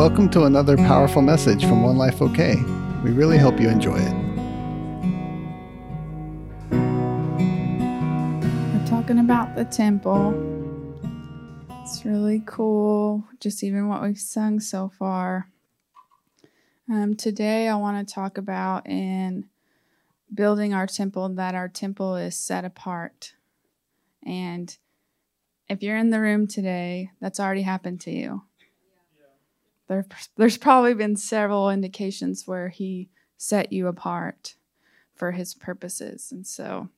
Welcome to another powerful message from One Life OK. We really hope you enjoy it. We're talking about the temple. It's really cool, just even what we've sung so far. Um, today, I want to talk about in building our temple that our temple is set apart. And if you're in the room today, that's already happened to you. There, there's probably been several indications where he set you apart for his purposes. And so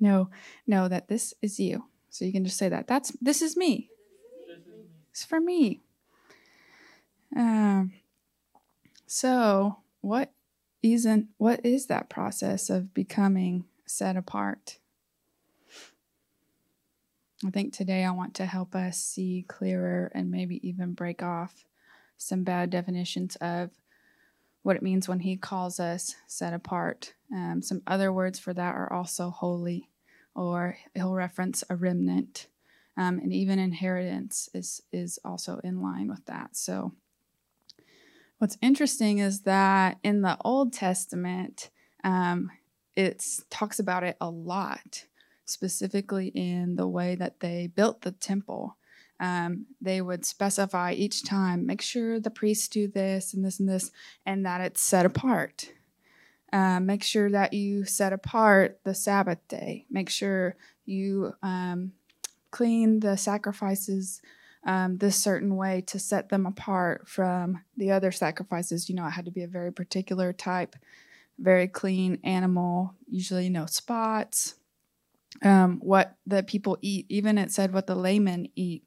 know know that this is you. So you can just say that. That's this is me. It's for me. Um so what isn't what is that process of becoming set apart? I think today I want to help us see clearer and maybe even break off some bad definitions of what it means when he calls us set apart. Um, some other words for that are also holy, or he'll reference a remnant. Um, and even inheritance is, is also in line with that. So, what's interesting is that in the Old Testament, um, it talks about it a lot specifically in the way that they built the temple. Um, they would specify each time, make sure the priests do this and this and this, and that it's set apart. Uh, make sure that you set apart the Sabbath day. Make sure you um, clean the sacrifices um, this certain way to set them apart from the other sacrifices. You know, it had to be a very particular type, very clean animal, usually no spots, um, what the people eat. Even it said what the laymen eat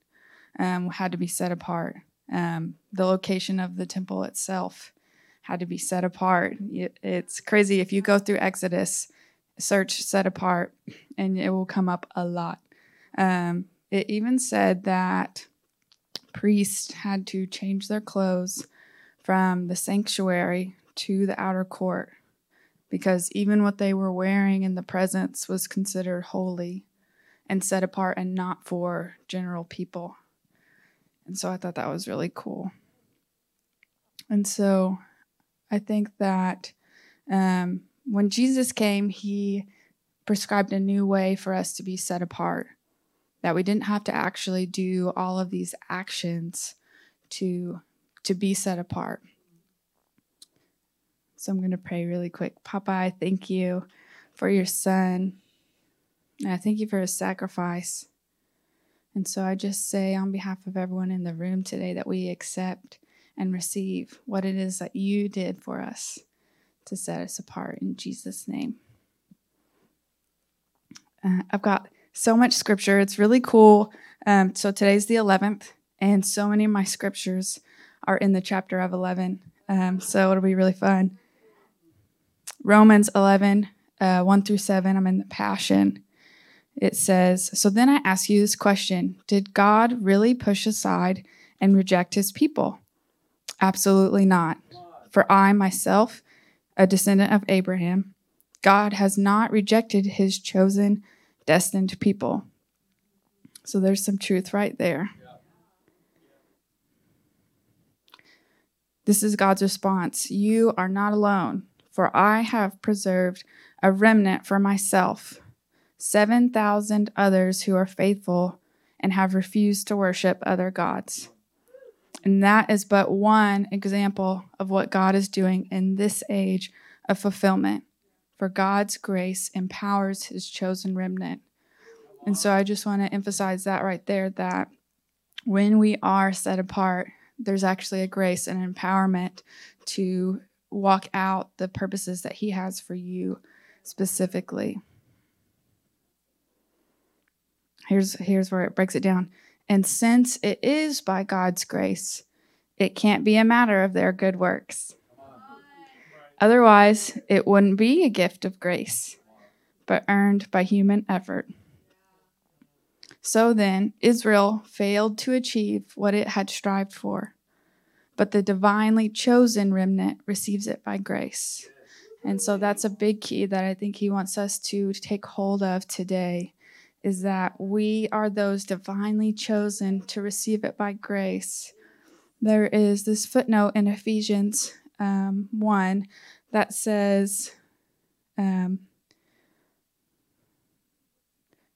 um, had to be set apart. Um, the location of the temple itself had to be set apart. It, it's crazy. If you go through Exodus, search set apart, and it will come up a lot. Um, it even said that priests had to change their clothes from the sanctuary to the outer court because even what they were wearing in the presence was considered holy and set apart and not for general people. And so I thought that was really cool. And so I think that um, when Jesus came, he prescribed a new way for us to be set apart, that we didn't have to actually do all of these actions to, to be set apart. So I'm going to pray really quick. Papa, I thank you for your son. And I thank you for his sacrifice. And so I just say, on behalf of everyone in the room today, that we accept and receive what it is that you did for us to set us apart in Jesus' name. Uh, I've got so much scripture. It's really cool. Um, so today's the 11th, and so many of my scriptures are in the chapter of 11. Um, so it'll be really fun. Romans 11, uh, 1 through 7, I'm in the Passion. It says, So then I ask you this question Did God really push aside and reject his people? Absolutely not. For I myself, a descendant of Abraham, God has not rejected his chosen, destined people. So there's some truth right there. This is God's response You are not alone for I have preserved a remnant for myself, 7,000 others who are faithful and have refused to worship other gods. And that is but one example of what God is doing in this age of fulfillment. For God's grace empowers his chosen remnant. And so I just want to emphasize that right there that when we are set apart, there's actually a grace and empowerment to walk out the purposes that He has for you specifically. Here's, here's where it breaks it down. And since it is by God's grace, it can't be a matter of their good works. Otherwise, it wouldn't be a gift of grace, but earned by human effort. So then, Israel failed to achieve what it had strived for but the divinely chosen remnant receives it by grace. And so that's a big key that I think he wants us to take hold of today is that we are those divinely chosen to receive it by grace. there is this footnote in Ephesians um, 1 that says, um,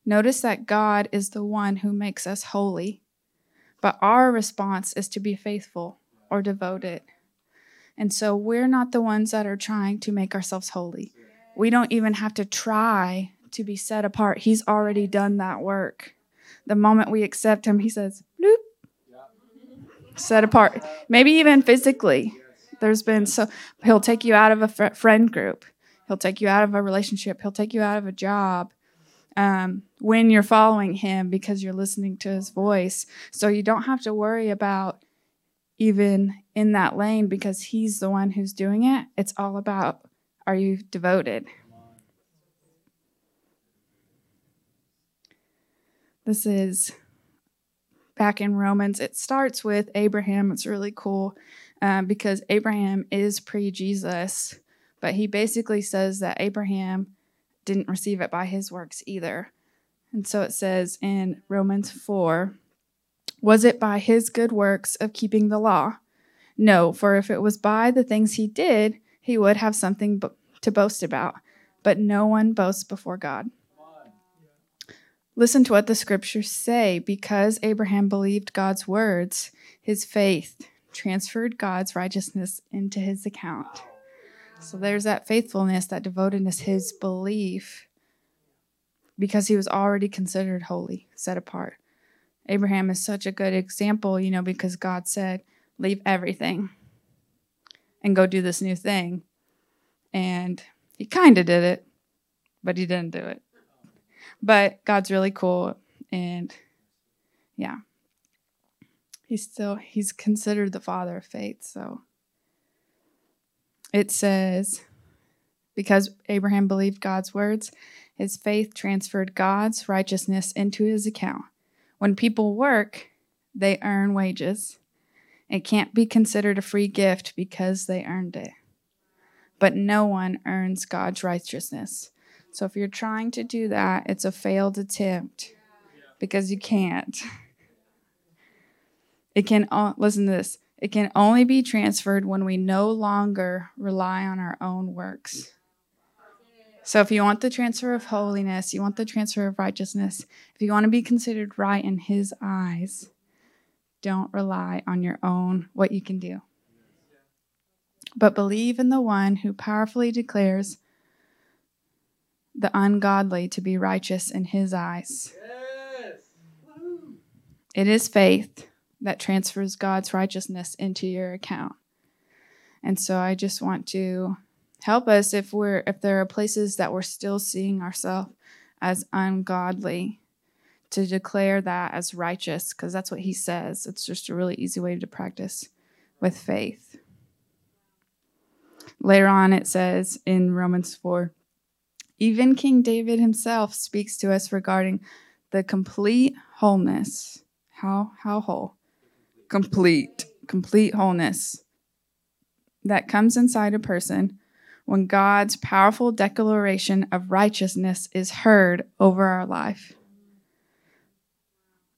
Notice that God is the one who makes us holy, but our response is to be faithful or devoted. And so we're not the ones that are trying to make ourselves holy. We don't even have to try to be set apart. He's already done that work. The moment we accept Him, He says, bloop, set apart. Maybe even physically. There's been so, He'll take you out of a fr- friend group, He'll take you out of a relationship, He'll take you out of a job. Um, when you're following him because you're listening to his voice. So you don't have to worry about even in that lane because he's the one who's doing it. It's all about are you devoted? This is back in Romans. It starts with Abraham. It's really cool um, because Abraham is pre Jesus, but he basically says that Abraham didn't receive it by his works either. And so it says in Romans 4 Was it by his good works of keeping the law? No, for if it was by the things he did, he would have something to boast about. But no one boasts before God. Listen to what the scriptures say. Because Abraham believed God's words, his faith transferred God's righteousness into his account. So there's that faithfulness, that devotedness, his belief, because he was already considered holy, set apart. Abraham is such a good example, you know, because God said, Leave everything and go do this new thing. And he kind of did it, but he didn't do it. But God's really cool. And yeah, he's still, he's considered the father of faith. So it says, because Abraham believed God's words, his faith transferred God's righteousness into his account. When people work, they earn wages. It can't be considered a free gift because they earned it. But no one earns God's righteousness. So if you're trying to do that, it's a failed attempt because you can't. It can, listen to this, it can only be transferred when we no longer rely on our own works. So, if you want the transfer of holiness, you want the transfer of righteousness, if you want to be considered right in His eyes, don't rely on your own, what you can do. But believe in the one who powerfully declares the ungodly to be righteous in His eyes. Yes. It is faith that transfers God's righteousness into your account. And so I just want to help us if we're if there are places that we're still seeing ourselves as ungodly to declare that as righteous because that's what he says. It's just a really easy way to practice with faith. Later on it says in Romans 4 even King David himself speaks to us regarding the complete wholeness. How how whole? complete, complete wholeness that comes inside a person when God's powerful declaration of righteousness is heard over our life.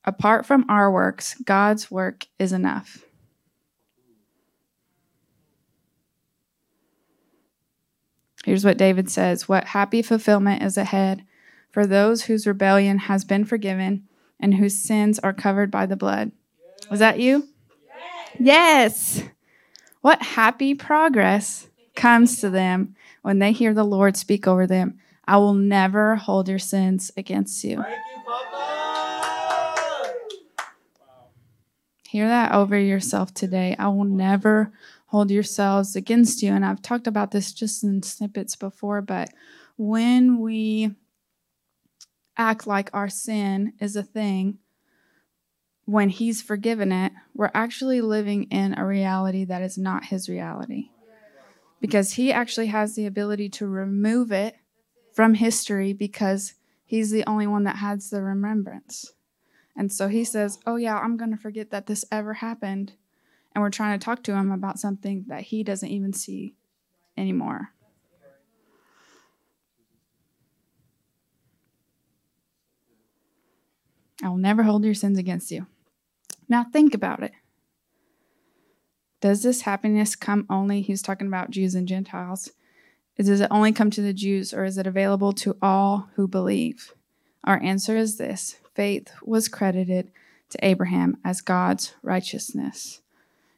Apart from our works, God's work is enough. Here's what David says What happy fulfillment is ahead for those whose rebellion has been forgiven and whose sins are covered by the blood. Was that you? Yes. What happy progress comes to them when they hear the Lord speak over them. I will never hold your sins against you. you hear that over yourself today. I will never hold yourselves against you. And I've talked about this just in snippets before, but when we act like our sin is a thing, when he's forgiven it, we're actually living in a reality that is not his reality. Because he actually has the ability to remove it from history because he's the only one that has the remembrance. And so he says, Oh, yeah, I'm going to forget that this ever happened. And we're trying to talk to him about something that he doesn't even see anymore. I will never hold your sins against you. Now think about it. Does this happiness come only? He's talking about Jews and Gentiles. Does it only come to the Jews or is it available to all who believe? Our answer is this faith was credited to Abraham as God's righteousness.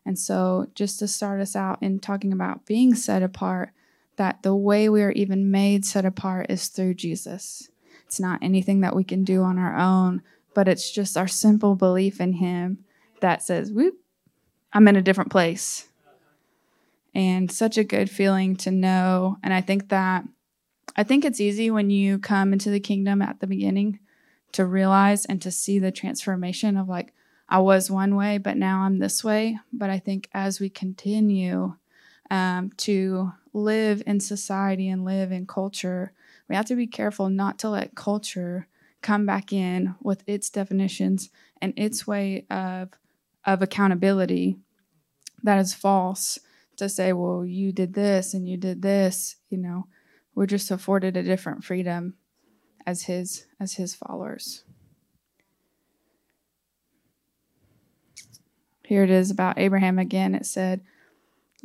And so, just to start us out in talking about being set apart, that the way we are even made set apart is through Jesus. It's not anything that we can do on our own, but it's just our simple belief in Him that says, whoop, I'm in a different place. And such a good feeling to know. And I think that, I think it's easy when you come into the kingdom at the beginning to realize and to see the transformation of like, I was one way, but now I'm this way. But I think as we continue um, to live in society and live in culture, we have to be careful not to let culture come back in with its definitions and its way of of accountability that is false to say well you did this and you did this you know we're just afforded a different freedom as his as his followers here it is about abraham again it said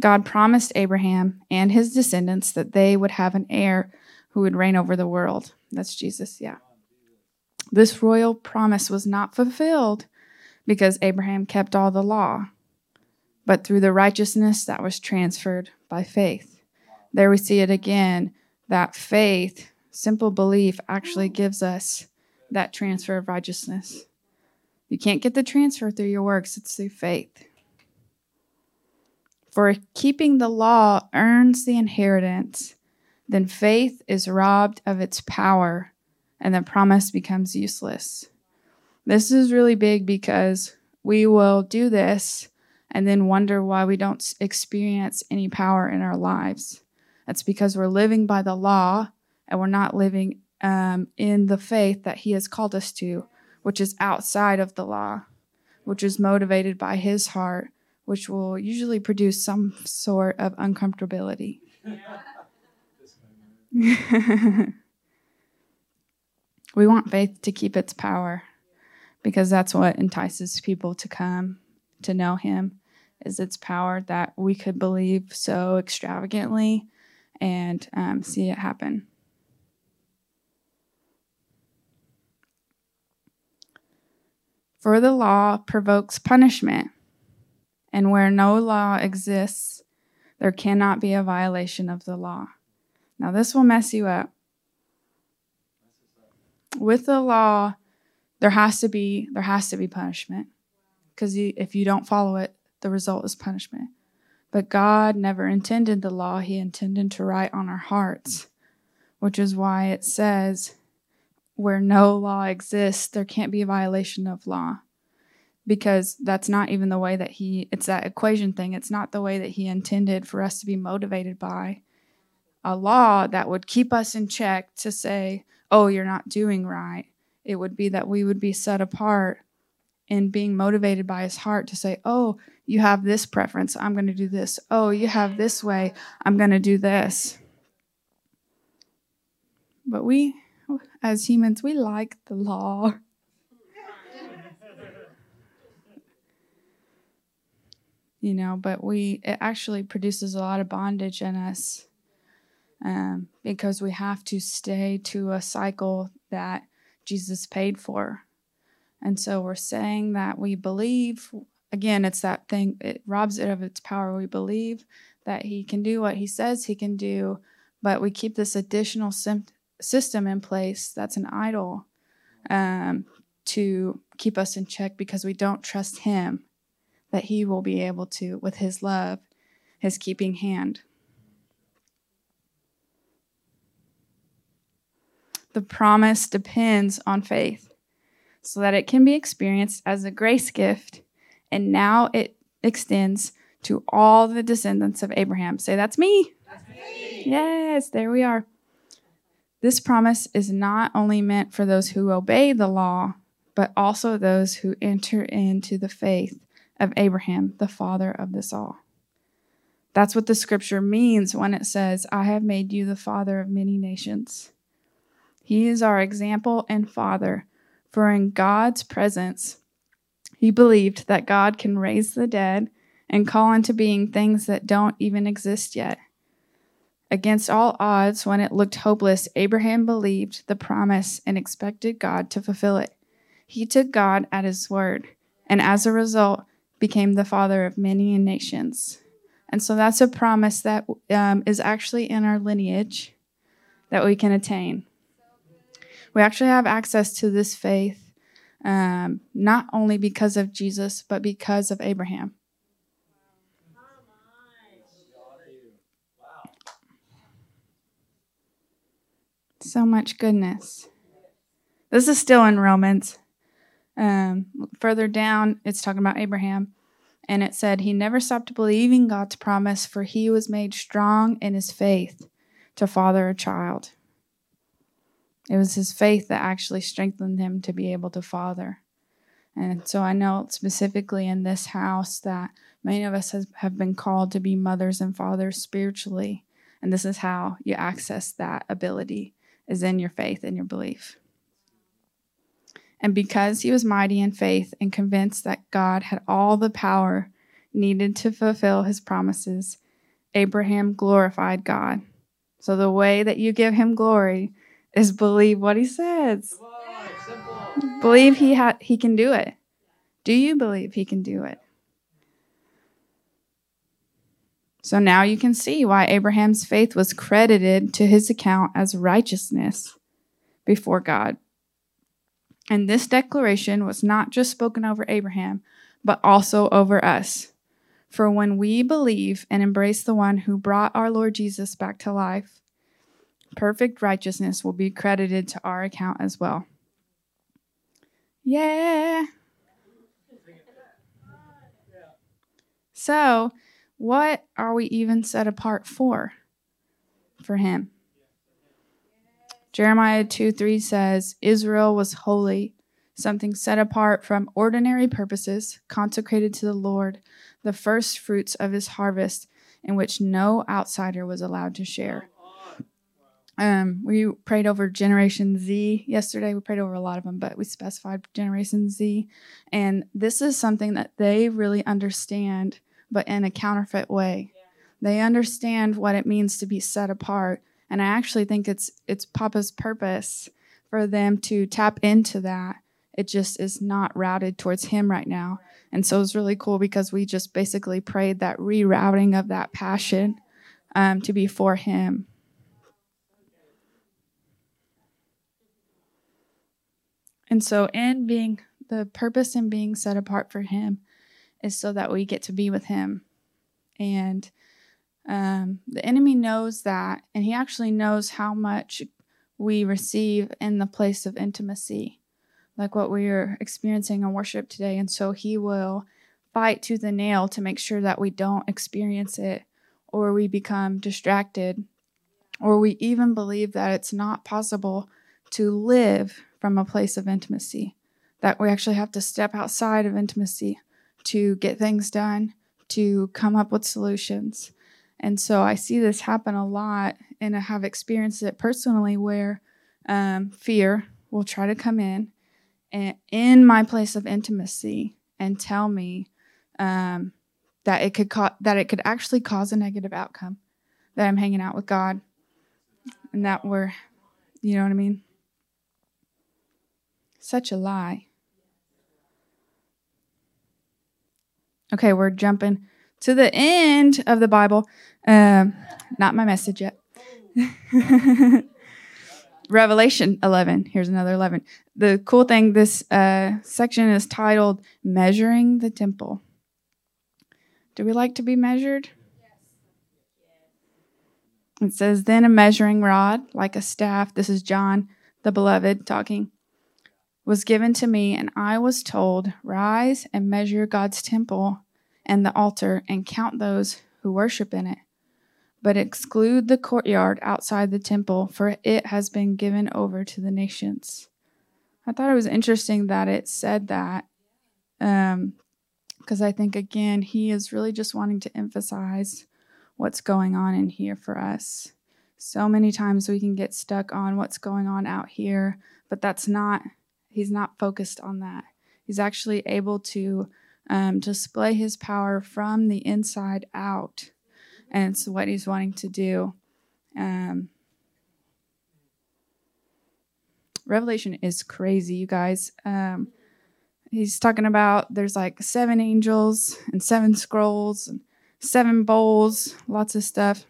god promised abraham and his descendants that they would have an heir who would reign over the world that's jesus yeah this royal promise was not fulfilled because Abraham kept all the law, but through the righteousness that was transferred by faith. There we see it again that faith, simple belief, actually gives us that transfer of righteousness. You can't get the transfer through your works, it's through faith. For keeping the law earns the inheritance, then faith is robbed of its power and the promise becomes useless. This is really big because we will do this and then wonder why we don't experience any power in our lives. That's because we're living by the law and we're not living um, in the faith that He has called us to, which is outside of the law, which is motivated by His heart, which will usually produce some sort of uncomfortability. We want faith to keep its power because that's what entices people to come to know him is its power that we could believe so extravagantly and um, see it happen. For the law provokes punishment, and where no law exists, there cannot be a violation of the law. Now, this will mess you up with the law, there has to be there has to be punishment because if you don't follow it, the result is punishment. But God never intended the law; He intended to write on our hearts, which is why it says, "Where no law exists, there can't be a violation of law." Because that's not even the way that he, it's that equation thing. It's not the way that he intended for us to be motivated by a law that would keep us in check to say, oh, you're not doing right. It would be that we would be set apart and being motivated by his heart to say, oh, you have this preference. I'm going to do this. Oh, you have this way. I'm going to do this. But we, as humans, we like the law. you know, but we, it actually produces a lot of bondage in us um, because we have to stay to a cycle that Jesus paid for. And so we're saying that we believe, again, it's that thing, it robs it of its power. We believe that he can do what he says he can do, but we keep this additional sim- system in place that's an idol um, to keep us in check because we don't trust him that he will be able to, with his love, his keeping hand. the promise depends on faith so that it can be experienced as a grace gift. And now it extends to all the descendants of Abraham. Say, that's me. That's me. Yes, there we are. This promise is not only meant for those who obey the law, but also those who enter into the faith of Abraham, the father of this all. That's what the scripture means when it says, I have made you the father of many nations. He is our example and father, for in God's presence, he believed that God can raise the dead and call into being things that don't even exist yet. Against all odds, when it looked hopeless, Abraham believed the promise and expected God to fulfill it. He took God at his word, and as a result, became the father of many nations. And so that's a promise that um, is actually in our lineage that we can attain. We actually have access to this faith um, not only because of Jesus, but because of Abraham. So much goodness. This is still in Romans. Um, further down, it's talking about Abraham. And it said, He never stopped believing God's promise, for he was made strong in his faith to father a child. It was his faith that actually strengthened him to be able to father. And so I know specifically in this house that many of us has, have been called to be mothers and fathers spiritually. And this is how you access that ability is in your faith and your belief. And because he was mighty in faith and convinced that God had all the power needed to fulfill his promises, Abraham glorified God. So the way that you give him glory is believe what he says. On, believe he ha- he can do it. Do you believe he can do it? So now you can see why Abraham's faith was credited to his account as righteousness before God. And this declaration was not just spoken over Abraham, but also over us. For when we believe and embrace the one who brought our Lord Jesus back to life, perfect righteousness will be credited to our account as well. Yeah. So, what are we even set apart for? For Him. Jeremiah 2 3 says, Israel was holy, something set apart from ordinary purposes, consecrated to the Lord, the first fruits of his harvest, in which no outsider was allowed to share. Um, we prayed over Generation Z yesterday. We prayed over a lot of them, but we specified Generation Z. And this is something that they really understand, but in a counterfeit way. They understand what it means to be set apart and I actually think it's it's Papa's purpose for them to tap into that. It just is not routed towards him right now. And so it's really cool because we just basically prayed that rerouting of that passion um, to be for him. And so, in being the purpose in being set apart for Him is so that we get to be with Him. And um, the enemy knows that, and he actually knows how much we receive in the place of intimacy, like what we are experiencing in worship today. And so he will fight to the nail to make sure that we don't experience it or we become distracted or we even believe that it's not possible to live from a place of intimacy, that we actually have to step outside of intimacy to get things done, to come up with solutions. And so I see this happen a lot, and I have experienced it personally where um, fear will try to come in and in my place of intimacy and tell me um, that it could co- that it could actually cause a negative outcome that I'm hanging out with God and that we're, you know what I mean? Such a lie. Okay, we're jumping to the end of the Bible. Um, not my message yet. Revelation 11. Here's another 11. The cool thing this uh, section is titled Measuring the Temple. Do we like to be measured? It says, Then a measuring rod, like a staff, this is John the beloved talking, was given to me, and I was told, Rise and measure God's temple and the altar, and count those who worship in it but exclude the courtyard outside the temple, for it has been given over to the nations. I thought it was interesting that it said that, Um, because um, I think, again, he is really just wanting to emphasize what's going on in here for us. So many times we can get stuck on what's going on out here, but that's not, he's not focused on that. He's actually able to um, display his power from the inside out. And it's what he's wanting to do. Um, Revelation is crazy, you guys. Um, he's talking about there's like seven angels and seven scrolls and seven bowls, lots of stuff.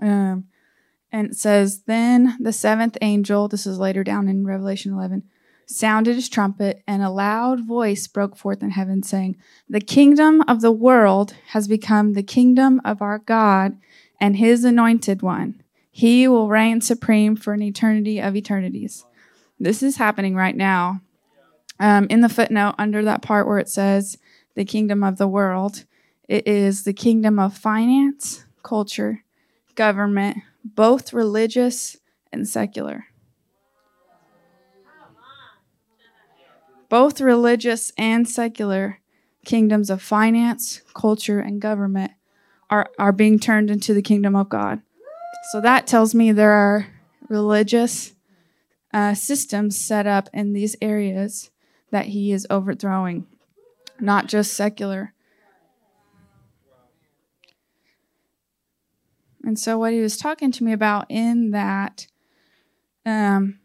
Um, and it says, Then the seventh angel, this is later down in Revelation 11, sounded his trumpet, and a loud voice broke forth in heaven, saying, The kingdom of the world has become the kingdom of our God and his anointed one. He will reign supreme for an eternity of eternities. This is happening right now. Um, in the footnote, under that part where it says the kingdom of the world, it is the kingdom of finance, culture, government, both religious and secular. Both religious and secular kingdoms of finance, culture, and government are, are being turned into the kingdom of God. So that tells me there are religious uh, systems set up in these areas that he is overthrowing, not just secular. And so, what he was talking to me about in that, um,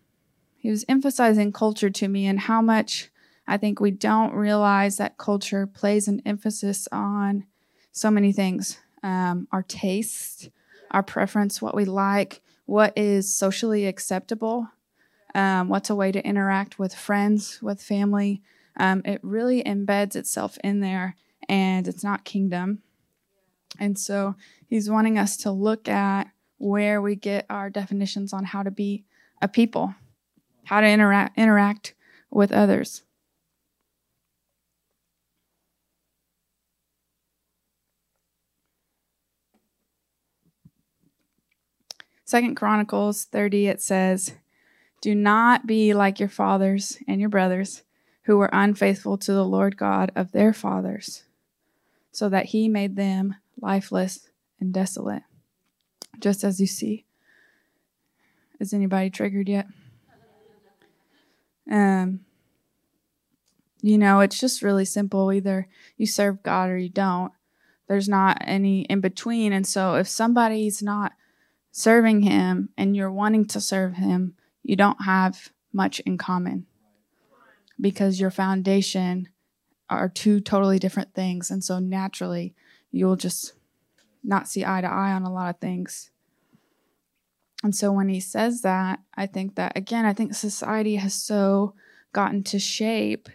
he was emphasizing culture to me and how much I think we don't realize that culture plays an emphasis on so many things um, our taste, our preference, what we like, what is socially acceptable, um, what's a way to interact with friends, with family. Um, it really embeds itself in there, and it's not kingdom. And so he's wanting us to look at where we get our definitions on how to be a people, how to interact interact with others. Second Chronicles 30 it says, "Do not be like your fathers and your brothers who were unfaithful to the Lord God of their fathers, so that he made them lifeless and desolate." Just as you see. Is anybody triggered yet? Um you know, it's just really simple. Either you serve God or you don't. There's not any in between. And so if somebody's not serving him and you're wanting to serve him, you don't have much in common because your foundation are two totally different things. And so naturally, you'll just not see eye to eye on a lot of things. And so when he says that, I think that, again, I think society has so gotten to shape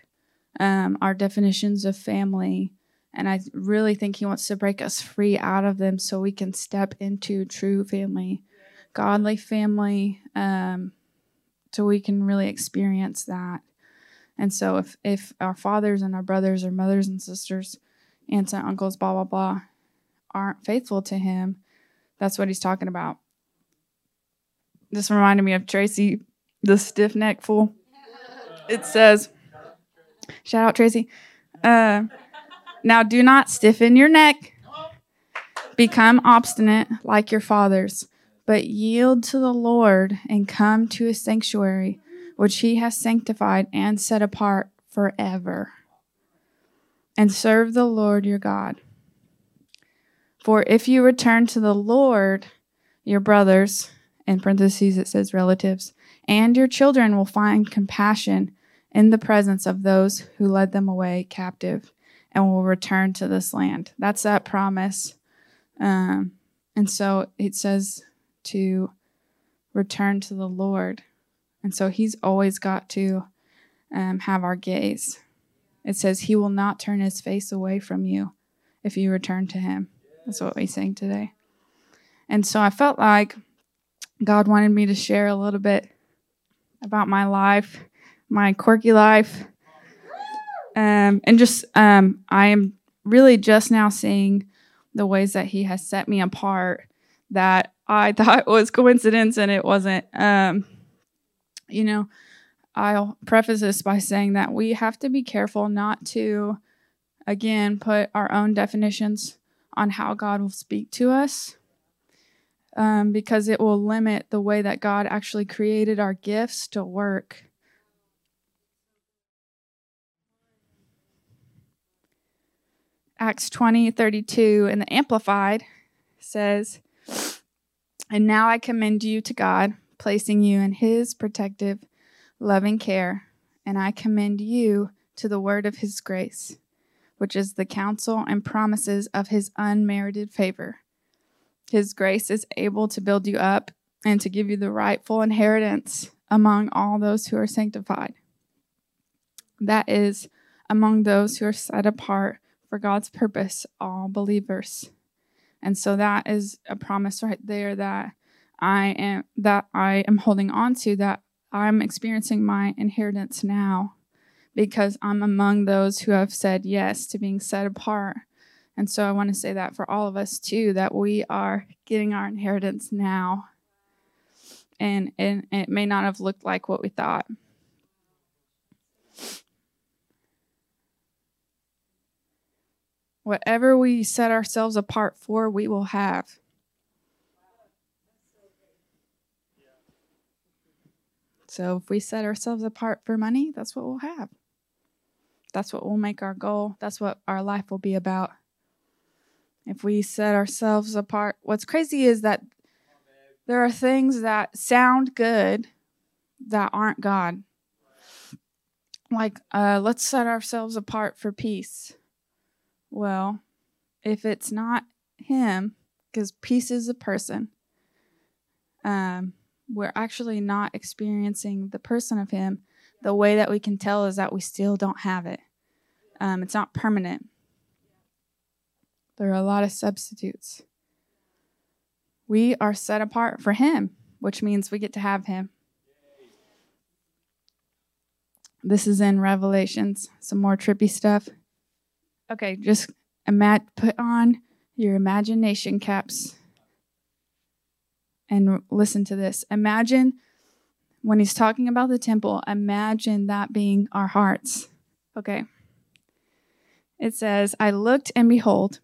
um, our definitions of family and I really think He wants to break us free out of them so we can step into true family, godly family, um, so we can really experience that. And so if, if our fathers and our brothers or mothers and sisters, aunts and uncles, blah, blah, blah, aren't faithful to Him, that's what He's talking about. This reminded me of Tracy, the stiff neck fool. It says, shout out Tracy. Uh, now do not stiffen your neck. Become obstinate like your fathers, but yield to the Lord and come to his sanctuary, which he has sanctified and set apart forever. And serve the Lord your God. For if you return to the Lord, your brothers, in parentheses it says relatives, and your children will find compassion in the presence of those who led them away captive and will return to this land. That's that promise. Um, and so it says to return to the Lord. And so he's always got to um, have our gaze. It says he will not turn his face away from you if you return to him. That's what we sing today. And so I felt like God wanted me to share a little bit about my life, my quirky life, um, and just um, I am really just now seeing the ways that He has set me apart that I thought was coincidence and it wasn't. Um, you know, I'll preface this by saying that we have to be careful not to, again, put our own definitions on how God will speak to us. Um, because it will limit the way that God actually created our gifts to work Acts 20 32 in the Amplified says, And now I commend you to God, placing you in his protective, loving care, and I commend you to the word of his grace, which is the counsel and promises of his unmerited favor. His grace is able to build you up and to give you the rightful inheritance among all those who are sanctified. That is, among those who are set apart for God's purpose, all believers. And so that is a promise right there that I am that I am holding on to that I'm experiencing my inheritance now because I'm among those who have said yes to being set apart. And so I want to say that for all of us too that we are getting our inheritance now. And, and it may not have looked like what we thought. Whatever we set ourselves apart for, we will have. So if we set ourselves apart for money, that's what we'll have. That's what we'll make our goal. That's what our life will be about. If we set ourselves apart, what's crazy is that there are things that sound good that aren't God. Like, uh, let's set ourselves apart for peace. Well, if it's not him, because peace is a person, um, we're actually not experiencing the person of him. The way that we can tell is that we still don't have it. Um, it's not permanent. There are a lot of substitutes. We are set apart for him, which means we get to have him. This is in Revelations, some more trippy stuff. Okay, just ima- put on your imagination caps and listen to this. Imagine when he's talking about the temple, imagine that being our hearts. Okay. It says, I looked and behold,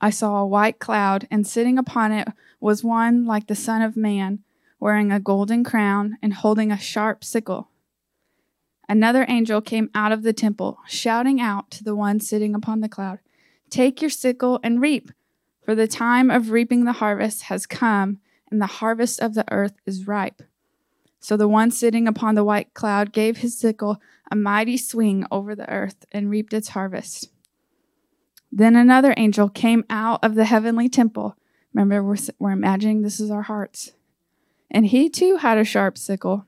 I saw a white cloud, and sitting upon it was one like the Son of Man, wearing a golden crown and holding a sharp sickle. Another angel came out of the temple, shouting out to the one sitting upon the cloud, Take your sickle and reap, for the time of reaping the harvest has come, and the harvest of the earth is ripe. So the one sitting upon the white cloud gave his sickle a mighty swing over the earth and reaped its harvest. Then another angel came out of the heavenly temple. Remember, we're, we're imagining this is our hearts. And he too had a sharp sickle.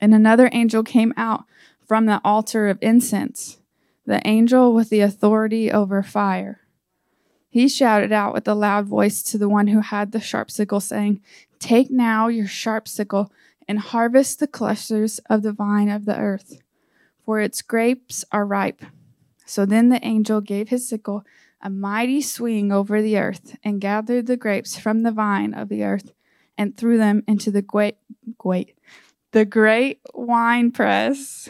And another angel came out from the altar of incense, the angel with the authority over fire. He shouted out with a loud voice to the one who had the sharp sickle, saying, Take now your sharp sickle and harvest the clusters of the vine of the earth, for its grapes are ripe. So then the angel gave his sickle a mighty swing over the earth and gathered the grapes from the vine of the earth and threw them into the great, great the great wine press,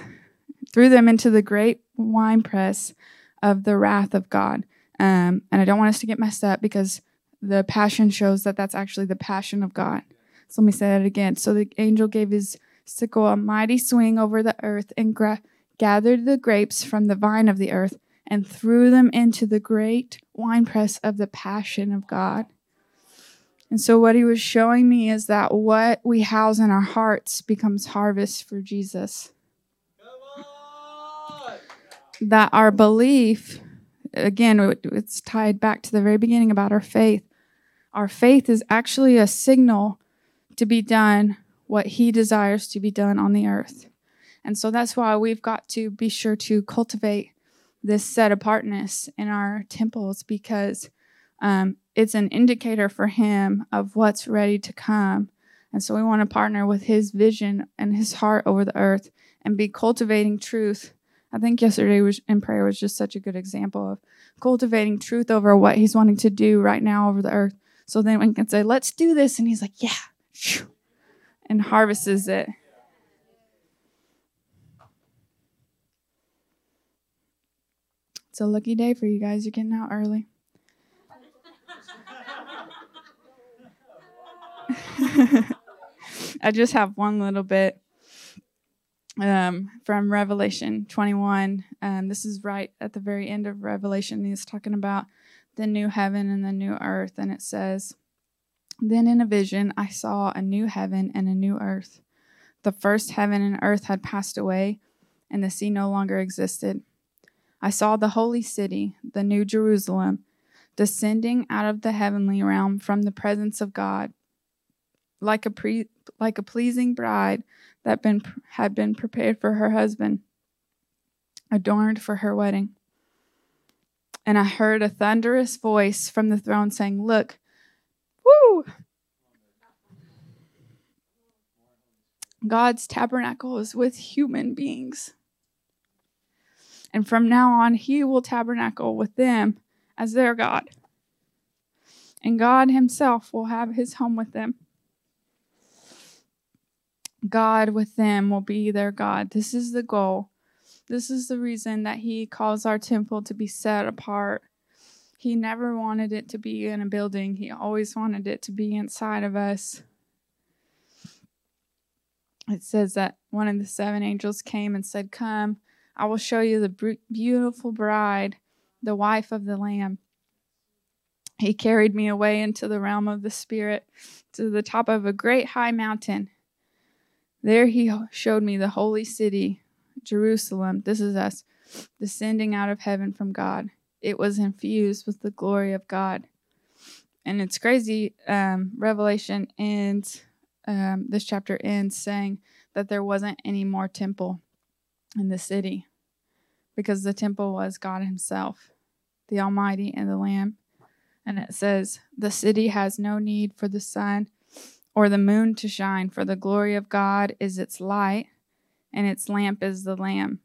threw them into the great wine press of the wrath of God. Um, and I don't want us to get messed up because the passion shows that that's actually the passion of God. So let me say that again. So the angel gave his sickle a mighty swing over the earth and gra- gathered the grapes from the vine of the earth and threw them into the great winepress of the passion of God. And so, what he was showing me is that what we house in our hearts becomes harvest for Jesus. That our belief, again, it's tied back to the very beginning about our faith. Our faith is actually a signal to be done what he desires to be done on the earth. And so that's why we've got to be sure to cultivate this set apartness in our temples because um, it's an indicator for him of what's ready to come. And so we want to partner with his vision and his heart over the earth and be cultivating truth. I think yesterday was in prayer was just such a good example of cultivating truth over what he's wanting to do right now over the earth. So then we can say, let's do this. And he's like, yeah, and harvests it. It's a lucky day for you guys. You're getting out early. I just have one little bit. um, from Revelation 21. Um, this is right at the very end of Revelation. He's talking about the new heaven and the new earth. And it says, Then in a vision I saw a new heaven and a new earth. The first heaven and earth had passed away, and the sea no longer existed. I saw the holy city, the new Jerusalem, descending out of the heavenly realm from the presence of God, like a pre- like a pleasing bride that been had been prepared for her husband, adorned for her wedding. And I heard a thunderous voice from the throne saying, "Look, woo! God's tabernacle is with human beings. And from now on, he will tabernacle with them as their God. And God himself will have his home with them. God with them will be their God. This is the goal. This is the reason that He calls our temple to be set apart. He never wanted it to be in a building, He always wanted it to be inside of us. It says that one of the seven angels came and said, Come, I will show you the beautiful bride, the wife of the Lamb. He carried me away into the realm of the Spirit to the top of a great high mountain there he showed me the holy city, Jerusalem. This is us, descending out of heaven from God. It was infused with the glory of God. And it's crazy. Um, Revelation ends, um, this chapter ends saying that there wasn't any more temple in the city because the temple was God Himself, the Almighty, and the Lamb. And it says, The city has no need for the sun or the moon to shine, for the glory of God is its light, and its lamp is the Lamb.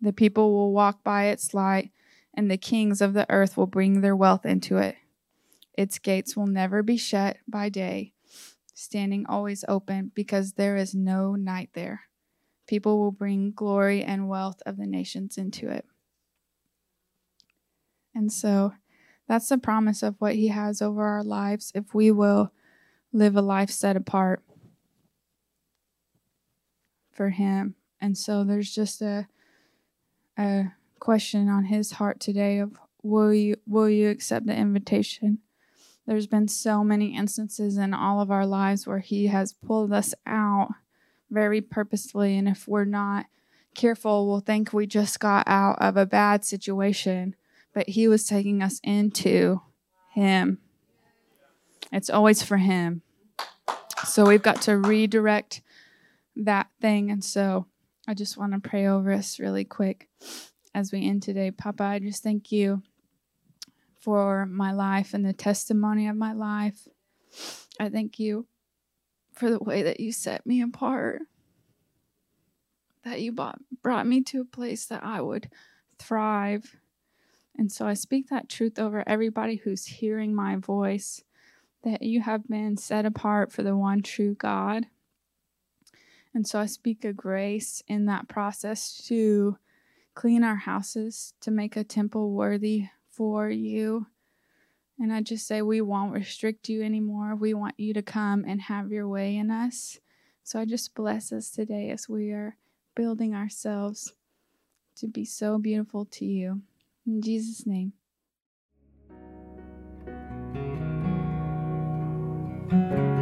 The people will walk by its light, and the kings of the earth will bring their wealth into it. Its gates will never be shut by day, standing always open, because there is no night there. People will bring glory and wealth of the nations into it. And so that's the promise of what he has over our lives if we will live a life set apart for him. And so there's just a a question on his heart today of will you will you accept the invitation? There's been so many instances in all of our lives where he has pulled us out very purposefully and if we're not careful we'll think we just got out of a bad situation, but he was taking us into him. It's always for him. So we've got to redirect that thing. And so I just want to pray over us really quick as we end today. Papa, I just thank you for my life and the testimony of my life. I thank you for the way that you set me apart, that you bought, brought me to a place that I would thrive. And so I speak that truth over everybody who's hearing my voice that you have been set apart for the one true God. And so I speak a grace in that process to clean our houses, to make a temple worthy for you. And I just say, we won't restrict you anymore. We want you to come and have your way in us. So I just bless us today as we are building ourselves to be so beautiful to you. In Jesus' name.